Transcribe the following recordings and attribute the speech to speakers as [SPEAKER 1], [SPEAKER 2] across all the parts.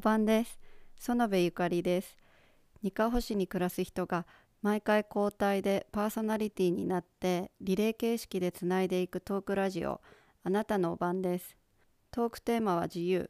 [SPEAKER 1] お晩です。園部ゆかりです。二カ保市に暮らす人が毎回交代でパーソナリティになってリレー形式でつないでいくトークラジオあなたのお晩です。トークテーマは自由。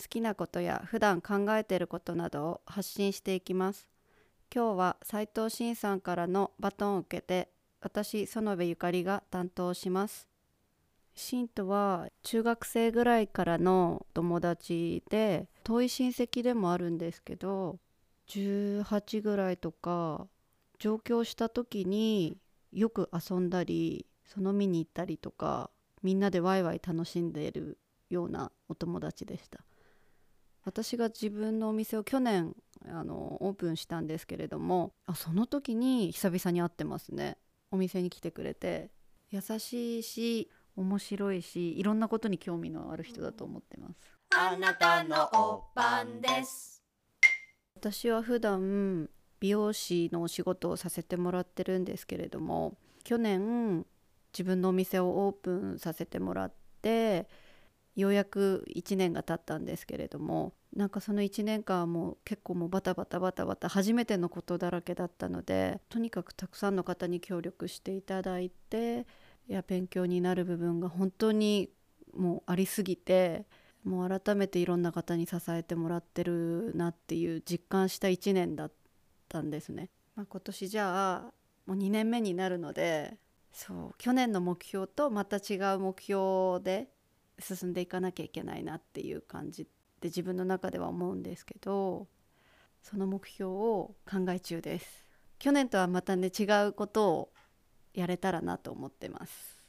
[SPEAKER 1] 好きなことや普段考えていることなどを発信していきます。今日は斉藤慎さんからのバトンを受けて私園部ゆかりが担当します。シンとは中学生ぐらいからの友達で遠い親戚でもあるんですけど18ぐらいとか上京した時によく遊んだりその見に行ったりとかみんなでワイワイ楽しんでいるようなお友達でした。私が自分のお店を去年あのオープンしたんですけれどもあその時に久々に会ってますね。お店に来てくれて優しいし面白いしいろんなことに興味のある人だと思ってます。
[SPEAKER 2] あなたのおばんです。
[SPEAKER 1] 私は普段美容師のお仕事をさせてもらってるんですけれども去年自分のお店をオープンさせてもらってようやく1年が経ったんですけれどもなんかその1年間はもう結構もうバタバタバタバタ初めてのことだらけだったのでとにかくたくさんの方に協力していただいていや勉強になる部分が本当にもうありすぎてもう改めていろんな方に支えてもらってるなっていう実感した1年だったんですね。まあ、今年じゃあもう2年目になるのでそう去年の目標とまた違う目標で進んでいかなきゃいけないなっていう感じで自分の中では思うんですけどその目標を考え中です。去年とはまたね違うことをやれたらなと思ってます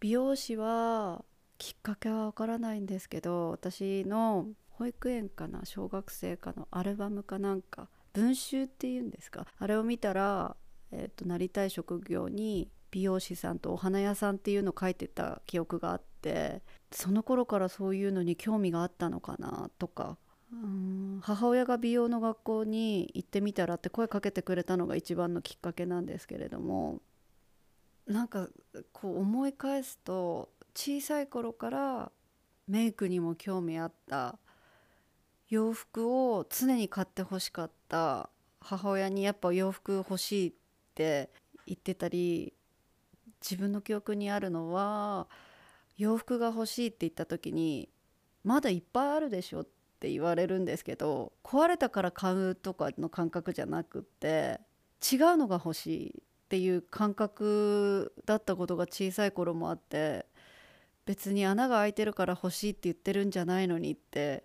[SPEAKER 1] 美容師はきっかけはわからないんですけど私の保育園かな小学生かのアルバムかなんか文集っていうんですか？あれを見たら、えーと、なりたい職業に美容師さんとお花屋さんっていうのを書いてた記憶があってその頃からそういうのに興味があったのかなとかうん母親が美容の学校に行ってみたらって声かけてくれたのが一番のきっかけなんですけれどもなんかこう思い返すと小さい頃からメイクにも興味あった。洋服を常に買ってほしかった。母親にやっぱ洋服欲しいって言ってたり自分の記憶にあるのは洋服が欲しいって言った時にまだいっぱいあるでしょって言われるんですけど壊れたから買うとかの感覚じゃなくって違うのが欲しいっていう感覚だったことが小さい頃もあって別に穴が開いてるから欲しいって言ってるんじゃないのにって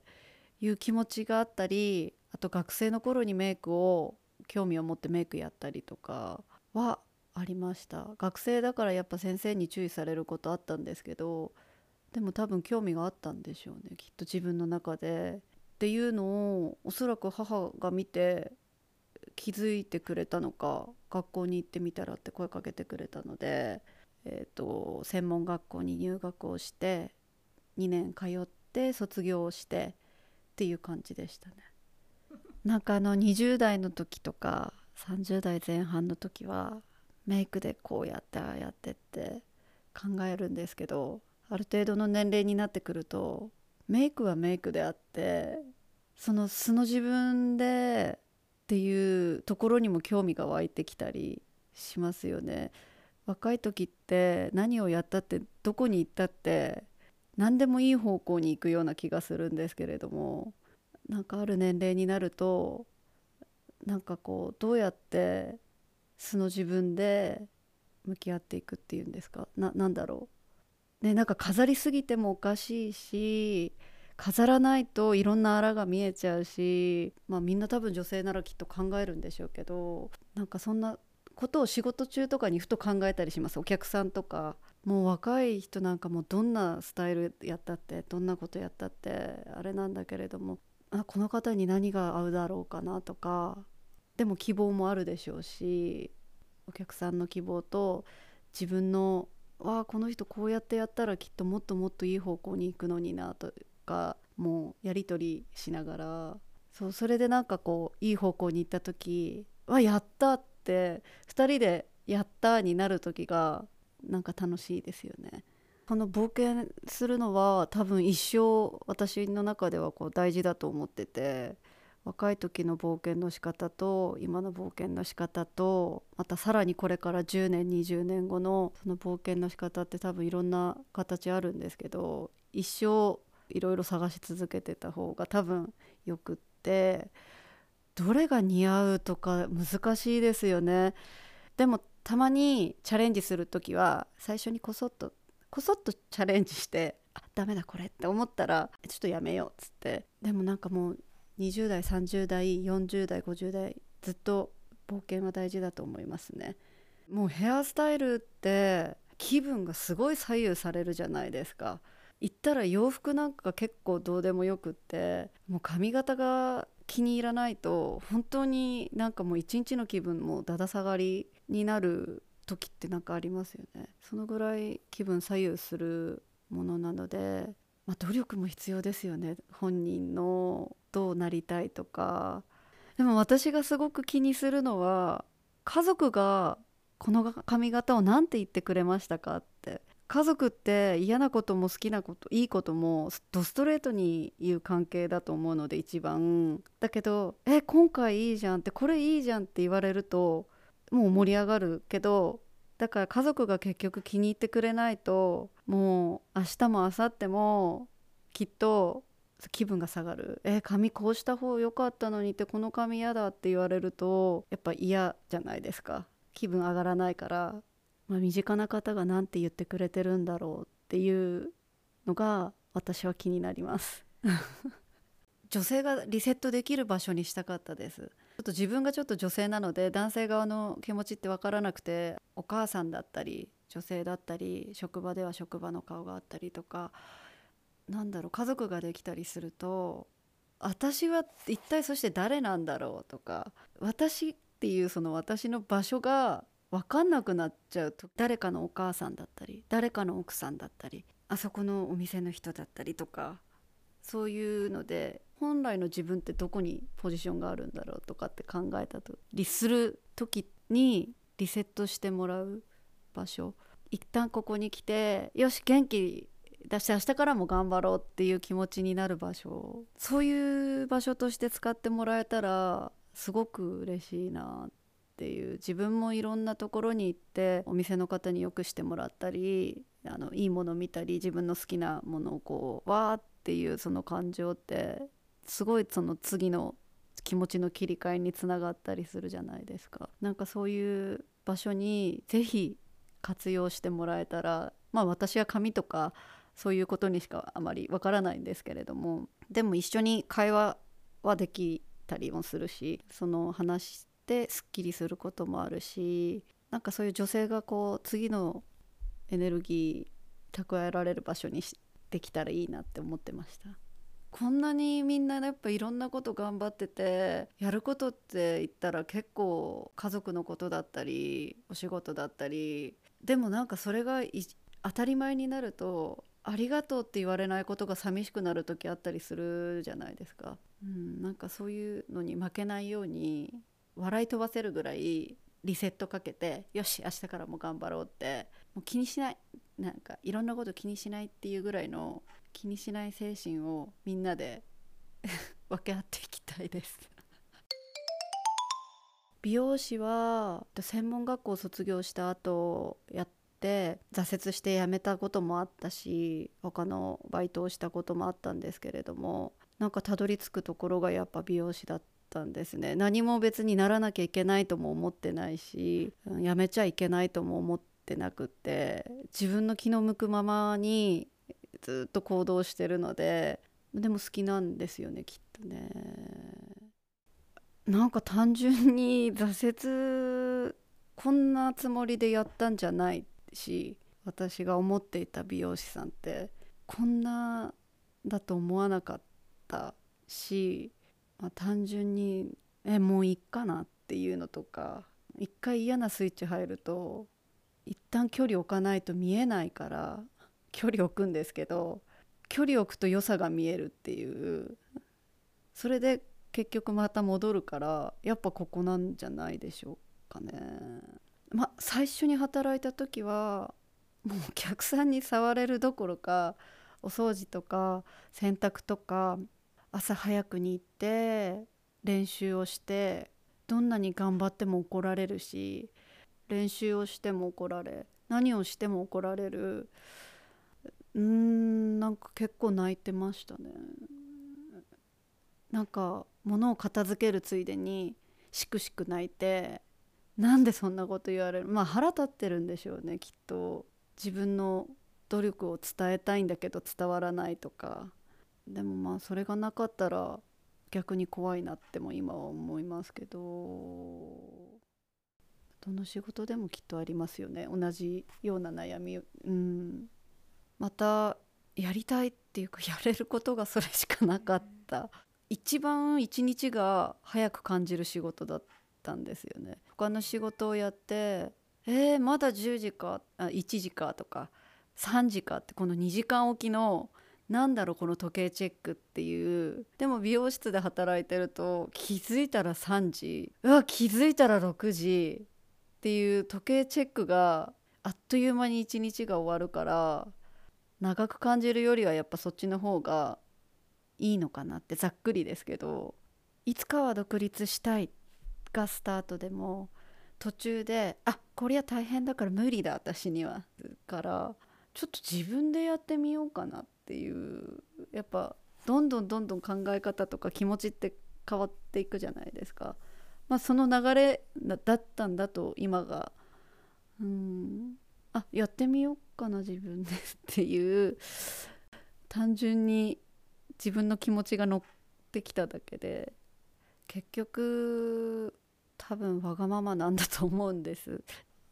[SPEAKER 1] いう気持ちがあったりあと学生の頃にメイクを興味を持ってメイクやったりとかはありました学生だからやっぱ先生に注意されることあったんですけどでも多分興味があったんでしょうねきっと自分の中で。っていうのをおそらく母が見て気づいてくれたのか学校に行ってみたらって声かけてくれたので、えーと、専門学校に入学をして2年通って卒業をしてっていう感じでしたね。なんかあの20代の時とか30代前半の時はメイクでこうやってああやってって考えるんですけどある程度の年齢になってくるとメイクはメイクであってその素の自分でっていうところにも興味が湧いてきたりしますよね。若い時って何をやったってどこに行ったって何でもいい方向に行くような気がするんですけれどもなんかある年齢になるとなんかこうどうやって素の自分で向き合っていくっていうんですか？ななんだろう。ねなんか飾りすぎてもおかしいし飾らないといろんなあらが見えちゃうし、まあ、みんな多分女性ならきっと考えるんでしょうけどなんかそんなことを仕事中とかにふと考えたりします。お客さんとか。もう若い人なんかもどんなスタイルやったってどんなことやったってあれなんだけれども。あこの方に何が合うだろうかなとか。でも希望もあるでしょうしお客さんの希望と自分のわあこの人こうやってやったらきっともっともっといい方向に行くのになとかもうやり取りしながら。そうそれでなんかこういい方向に行った時「わやった!」って2人で「やった!」になる時がなんか楽しいですよね。この冒険するのは多分一生私の中ではこう大事だと思ってて若い時の冒険の仕方と今の冒険の仕方とまたさらにこれから10年20年後のその冒険の仕方って多分いろんな形あるんですけど一生いろいろ探し続けてた方が多分よくってどれが似合うとか難しいですよね。でもたまにチャレンジする時は最初にこそっとこそっとチャレンジしてあダメだこれって思ったらちょっとやめようっつって。でもなんかもう20代30代40代50代ずっと冒険は大事だと思いますね。もうヘアスタイルって気分がすごい左右されるじゃないですか。言ったら洋服なんか結構どうでもよくってもう髪型が気に入らないと本当になんかもう一日の気分もだだ下がりになる時ってなんかありますよね。そのぐらい気分左右するものなので、まあ、努力も必要ですよね。本人のどうなりたいとか。でも私がすごく気にするのは家族がこの髪型を何て言ってくれましたかって。家族って嫌なことも好きなこといいこともドストレートに言う関係だと思うので一番。だけど「え今回いいじゃん」って「これいいじゃん」って言われるともう盛り上がるけどだから家族が結局気に入ってくれないともう明日も明後日もきっと気分が下がる。え髪こうした方良かったのにってこの髪嫌だって言われるとやっぱ嫌じゃないですか。気分上がらないから。まあ、身近な方が何て言ってくれてるんだろうっていうのが私は気になります。女性がリセットできる場所にしたかったです。ちょっと自分がちょっと女性なので男性側の気持ちって分からなくてお母さんだったり女性だったり職場では職場の顔があったりとかなんだろう家族ができたりすると私は一体そして誰なんだろうとか私っていうその私の場所が分かんなくなっちゃうと誰かのお母さんだったり誰かの奥さんだったりあそこのお店の人だったりとかそういうので本来の自分ってどこにポジションがあるんだろうとかって考えたとりする時にリセットしてもらう場所。一旦ここに来てよし元気出して明日からも頑張ろうっていう気持ちになる場所。そういう場所として使ってもらえたらすごく嬉しいなっていう自分もいろんなところに行ってお店の方によくしてもらったりあのいいもの見たり自分の好きなものをこうわーっていうその感情ってすごいその次の気持ちの切り替えにつながったりするじゃないですか。なんかそういう場所にぜひ活用してもらえたらまあ私は紙とかそういうことにしかあまりわからないんですけれどもでも一緒に会話はできたりもするしその話ってすっきりすることもあるしなんかそういう女性がこう次のエネルギー蓄えられる場所にできたらいいなって思ってました。こんなにみんなやっぱいろんなこと頑張っててやることって言ったら結構家族のことだったりお仕事だったりでもなんかそれが当たり前になるとありがとうって言われないことが寂しくなる時あったりするじゃないですか、うん、なんかそういうのに負けないように笑い飛ばせるぐらいリセットかけてよし明日からも頑張ろうってもう気にしないなんかいろんなこと気にしないっていうぐらいの気にしない精神をみんなで 分け合っていきたいです。美容師は専門学校卒業した後やって挫折して辞めたこともあったし他のバイトをしたこともあったんですけれどもなんかたどり着くところがやっぱ美容師だったったんですね。何も別にならなきゃいけないとも思ってないしやめちゃいけないとも思ってなくって自分の気の向くままにずっと行動してるのででも好きなんですよねきっとね。なんか単純に挫折こんなつもりでやったんじゃないし私が思っていた美容師さんってこんなだと思わなかったしまあ、単純にえもういっかなっていうのとか一回嫌なスイッチ入ると一旦距離置かないと見えないから距離置くんですけど距離置くと良さが見えるっていうそれで結局また戻るからやっぱここなんじゃないでしょうかね。まあ最初に働いた時はもうお客さんに触れるどころかお掃除とか洗濯とか朝早くに行って練習をしてどんなに頑張っても怒られるし練習をしても怒られ何をしても怒られる。うんなんか結構泣いてましたね。なんか物を片付けるついでにしくしく泣いてなんでそんなこと言われる？まあ腹立ってるんでしょうねきっと。自分の努力を伝えたいんだけど伝わらないとか。でもまあそれがなかったら逆に怖いなっても今は思いますけどどの仕事でもきっとありますよね。同じような悩み。うん。またやりたいっていうかやれることがそれしかなかった。一番一日が早く感じる仕事だったんですよね。他の仕事をやってえー、まだ10時かあ1時かとか3時かってこの2時間おきのなんだろうこの時計チェックっていう。でも美容室で働いてると気づいたら3時。うわ気づいたら6時。っていう時計チェックがあっという間に一日が終わるから長く感じるよりはやっぱそっちの方がいいのかなってざっくりですけど。いつかは独立したいがスタートでも途中であこりゃ大変だから無理だ私には。からちょっと自分でやってみようかなっていうやっぱどんどんどんどん考え方とか気持ちって変わっていくじゃないですか。まあ、その流れだったんだと今が。うん。あやってみようかな自分でっていう。単純に自分の気持ちが乗ってきただけで。結局多分わがままなんだと思うんです。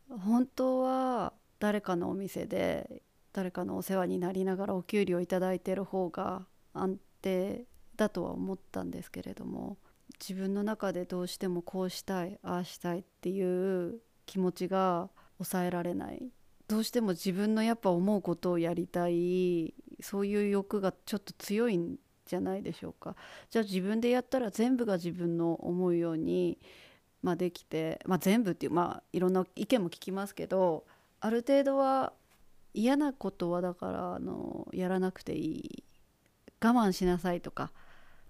[SPEAKER 1] 本当は誰かのお店で誰かのお世話になりながらお給料いただいてる方が安定だとは思ったんですけれども自分の中でどうしてもこうしたいああしたいっていう気持ちが抑えられない。どうしても自分のやっぱ思うことをやりたいそういう欲がちょっと強いんじゃないでしょうか。じゃあ自分でやったら全部が自分の思うように、まあ、できて、まあ、全部っていうまあいろんな意見も聞きますけどある程度は嫌なことはだからあのやらなくていい。我慢しなさいとか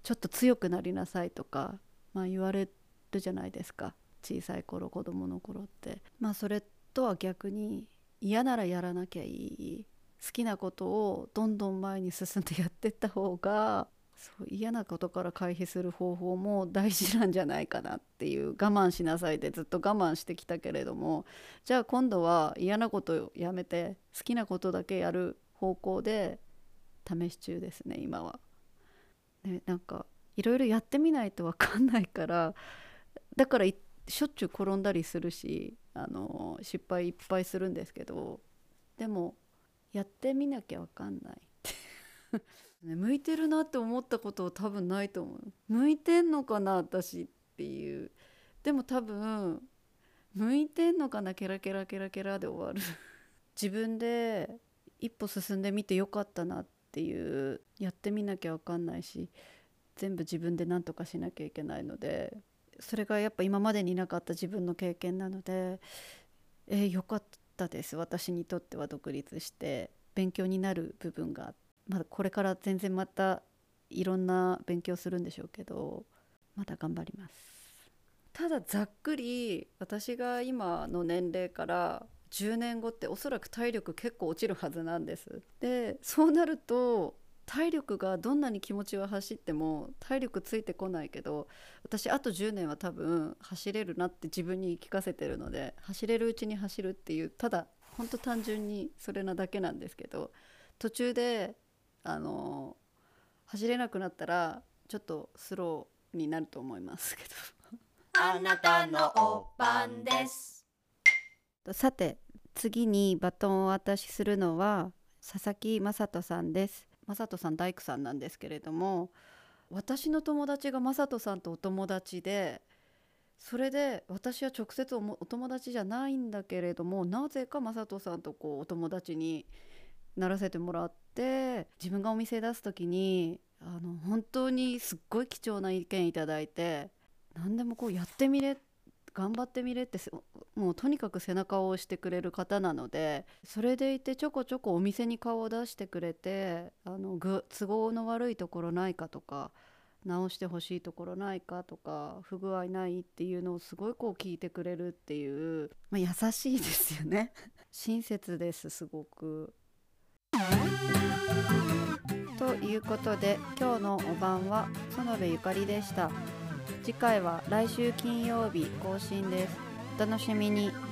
[SPEAKER 1] ちょっと強くなりなさいとか、まあ、言われるじゃないですか。小さい頃子供の頃って。まあそれとは逆に嫌ならやらなきゃいい。好きなことをどんどん前に進んでやってった方がそう嫌なことから回避する方法も大事なんじゃないかなっていう我慢しなさいでずっと我慢してきたけれどもじゃあ今度は嫌なことをやめて好きなことだけやる方向で試し中ですね今は。ね、なんかいろいろやってみないと分かんないからだからしょっちゅう転んだりするしあの失敗いっぱいするんですけどでもやってみなきゃ分かんない、向いてるなって思ったことは多分ないと思う。向いてんのかな私っていう。でも多分向いてんのかなケラケラケラケラで終わる。自分で一歩進んでみてよかったなっていう。やってみなきゃ分かんないし全部自分で何とかしなきゃいけないので。それがやっぱ今までになかった自分の経験なのでえー、よかったです。私にとっては独立して勉強になる部分があって。まだこれから全然またいろんな勉強するんでしょうけどまだ頑張ります。ただざっくり私が今の年齢から10年後っておそらく体力結構落ちるはずなんです。でそうなると体力がどんなに気持ちは走っても体力ついてこないけど私あと10年は多分走れるなって自分に言い聞かせてるので走れるうちに走るっていうただほんと単純にそれなだけなんですけど途中であの走れなくなったらちょっとスローになると思いますけど。
[SPEAKER 2] あなたのおばんです。
[SPEAKER 1] さて次にバトンをお渡しするのは佐々木雅人さんです。雅人さん大工さんなんですけれども私の友達が雅人さんとお友達でそれで私は直接お友達じゃないんだけれどもなぜか雅人さんとこうお友達にならせてもらって自分がお店出す時にあの本当にすっごい貴重な意見いただいて何でもこうやってみれ頑張ってみれってもうとにかく背中を押してくれる方なのでそれでいてちょこちょこお店に顔を出してくれてあの都合の悪いところないかとか直してほしいところないかとか不具合ないっていうのをすごいこう聞いてくれるっていう、まあ、優しいですよね 親切ですすごく。ということで今日のお晩は園部ゆかりでした。次回は来週金曜日更新です。お楽しみに。